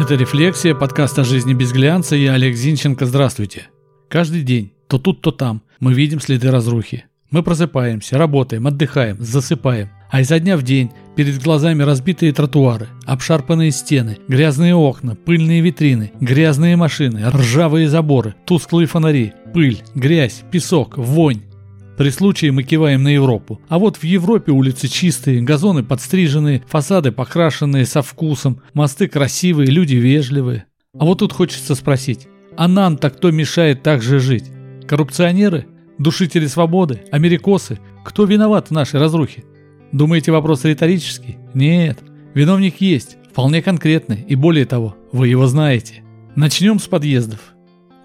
Это «Рефлексия», подкаст о жизни без глянца. Я Олег Зинченко. Здравствуйте. Каждый день, то тут, то там, мы видим следы разрухи. Мы просыпаемся, работаем, отдыхаем, засыпаем. А изо дня в день перед глазами разбитые тротуары, обшарпанные стены, грязные окна, пыльные витрины, грязные машины, ржавые заборы, тусклые фонари, пыль, грязь, песок, вонь. При случае мы киваем на Европу. А вот в Европе улицы чистые, газоны подстриженные, фасады покрашенные со вкусом, мосты красивые, люди вежливые. А вот тут хочется спросить, а нам-то кто мешает так же жить? Коррупционеры? Душители свободы? Америкосы? Кто виноват в нашей разрухе? Думаете, вопрос риторический? Нет. Виновник есть, вполне конкретный, и более того, вы его знаете. Начнем с подъездов.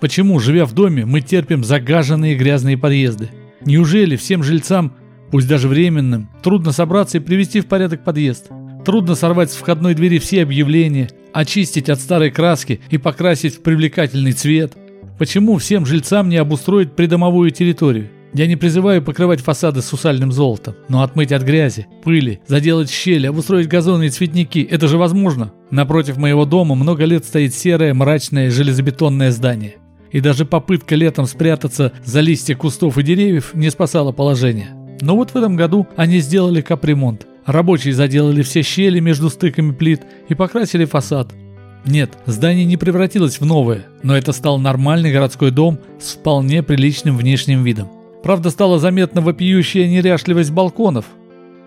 Почему, живя в доме, мы терпим загаженные грязные подъезды? Неужели всем жильцам, пусть даже временным, трудно собраться и привести в порядок подъезд? Трудно сорвать с входной двери все объявления, очистить от старой краски и покрасить в привлекательный цвет? Почему всем жильцам не обустроить придомовую территорию? Я не призываю покрывать фасады сусальным золотом, но отмыть от грязи, пыли, заделать щели, обустроить газоны и цветники – это же возможно. Напротив моего дома много лет стоит серое, мрачное железобетонное здание и даже попытка летом спрятаться за листья кустов и деревьев не спасала положение. Но вот в этом году они сделали капремонт. Рабочие заделали все щели между стыками плит и покрасили фасад. Нет, здание не превратилось в новое, но это стал нормальный городской дом с вполне приличным внешним видом. Правда, стала заметна вопиющая неряшливость балконов.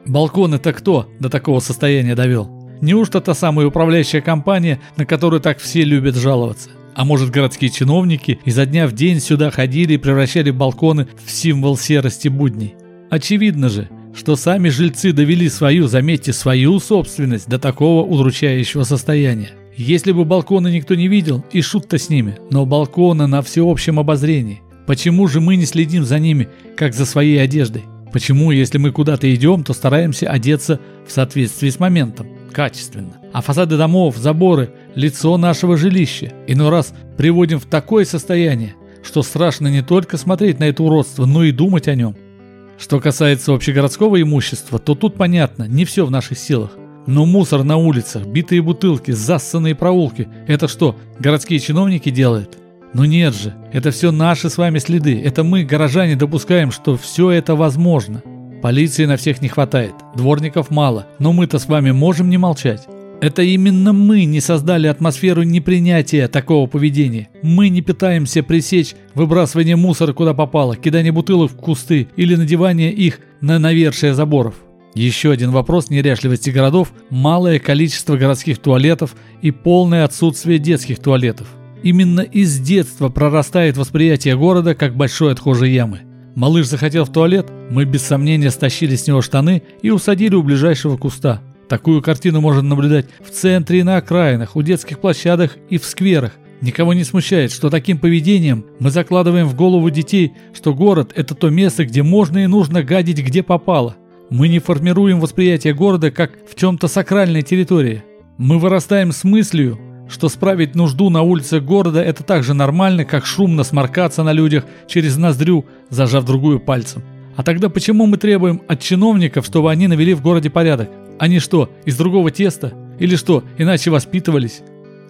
Балконы-то кто до такого состояния довел? Неужто та самая управляющая компания, на которую так все любят жаловаться? А может городские чиновники изо дня в день сюда ходили и превращали балконы в символ серости будней? Очевидно же, что сами жильцы довели свою, заметьте, свою собственность до такого удручающего состояния. Если бы балконы никто не видел, и шут-то с ними, но балконы на всеобщем обозрении. Почему же мы не следим за ними, как за своей одеждой? Почему, если мы куда-то идем, то стараемся одеться в соответствии с моментом, качественно? А фасады домов, заборы, лицо нашего жилища иной раз приводим в такое состояние, что страшно не только смотреть на это уродство, но и думать о нем. Что касается общегородского имущества, то тут понятно, не все в наших силах. Но мусор на улицах, битые бутылки, зассанные проулки – это что, городские чиновники делают? Ну нет же, это все наши с вами следы. Это мы, горожане, допускаем, что все это возможно. Полиции на всех не хватает, дворников мало, но мы-то с вами можем не молчать. Это именно мы не создали атмосферу непринятия такого поведения. Мы не пытаемся пресечь выбрасывание мусора куда попало, кидание бутылок в кусты или надевание их на навершие заборов. Еще один вопрос неряшливости городов – малое количество городских туалетов и полное отсутствие детских туалетов. Именно из детства прорастает восприятие города как большой отхожей ямы. Малыш захотел в туалет, мы без сомнения стащили с него штаны и усадили у ближайшего куста. Такую картину можно наблюдать в центре и на окраинах, у детских площадок и в скверах. Никого не смущает, что таким поведением мы закладываем в голову детей, что город – это то место, где можно и нужно гадить где попало. Мы не формируем восприятие города как в чем-то сакральной территории. Мы вырастаем с мыслью, что справить нужду на улице города – это так же нормально, как шумно сморкаться на людях через ноздрю, зажав другую пальцем. А тогда почему мы требуем от чиновников, чтобы они навели в городе порядок? Они что, из другого теста? Или что, иначе воспитывались?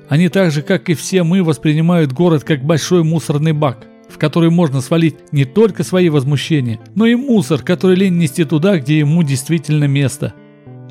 Они так же, как и все мы, воспринимают город как большой мусорный бак, в который можно свалить не только свои возмущения, но и мусор, который лень нести туда, где ему действительно место.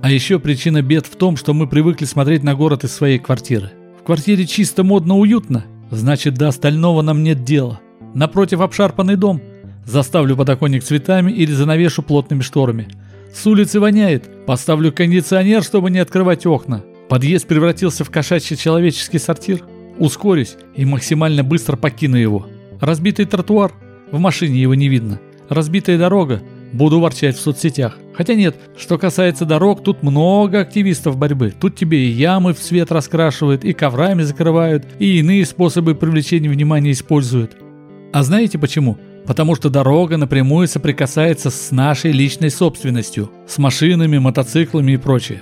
А еще причина бед в том, что мы привыкли смотреть на город из своей квартиры квартире чисто, модно, уютно, значит до остального нам нет дела. Напротив обшарпанный дом. Заставлю подоконник цветами или занавешу плотными шторами. С улицы воняет. Поставлю кондиционер, чтобы не открывать окна. Подъезд превратился в кошачий человеческий сортир. Ускорюсь и максимально быстро покину его. Разбитый тротуар. В машине его не видно. Разбитая дорога. Буду ворчать в соцсетях. Хотя нет, что касается дорог, тут много активистов борьбы. Тут тебе и ямы в цвет раскрашивают, и коврами закрывают, и иные способы привлечения внимания используют. А знаете почему? Потому что дорога напрямую соприкасается с нашей личной собственностью, с машинами, мотоциклами и прочее.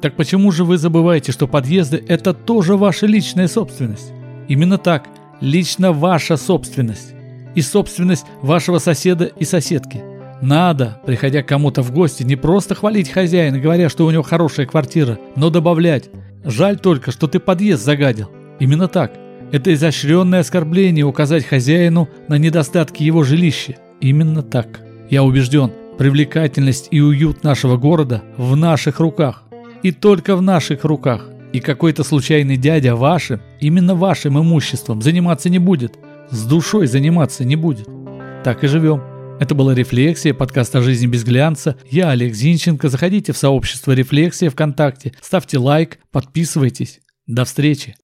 Так почему же вы забываете, что подъезды – это тоже ваша личная собственность? Именно так, лично ваша собственность. И собственность вашего соседа и соседки – Надо, приходя к кому-то в гости, не просто хвалить хозяина, говоря, что у него хорошая квартира, но добавлять «Жаль только, что ты подъезд загадил». Именно так. Это изощренное оскорбление указать хозяину на недостатки его жилища. Именно так. Я убежден, привлекательность и уют нашего города в наших руках. И только в наших руках. И какой-то случайный дядя вашим, именно вашим имуществом заниматься не будет. С душой заниматься не будет. Так и живем. Это была «Рефлексия», подкаст о жизни без глянца. Я Олег Зинченко. Заходите в сообщество «Рефлексия» ВКонтакте, ставьте лайк, подписывайтесь. До встречи.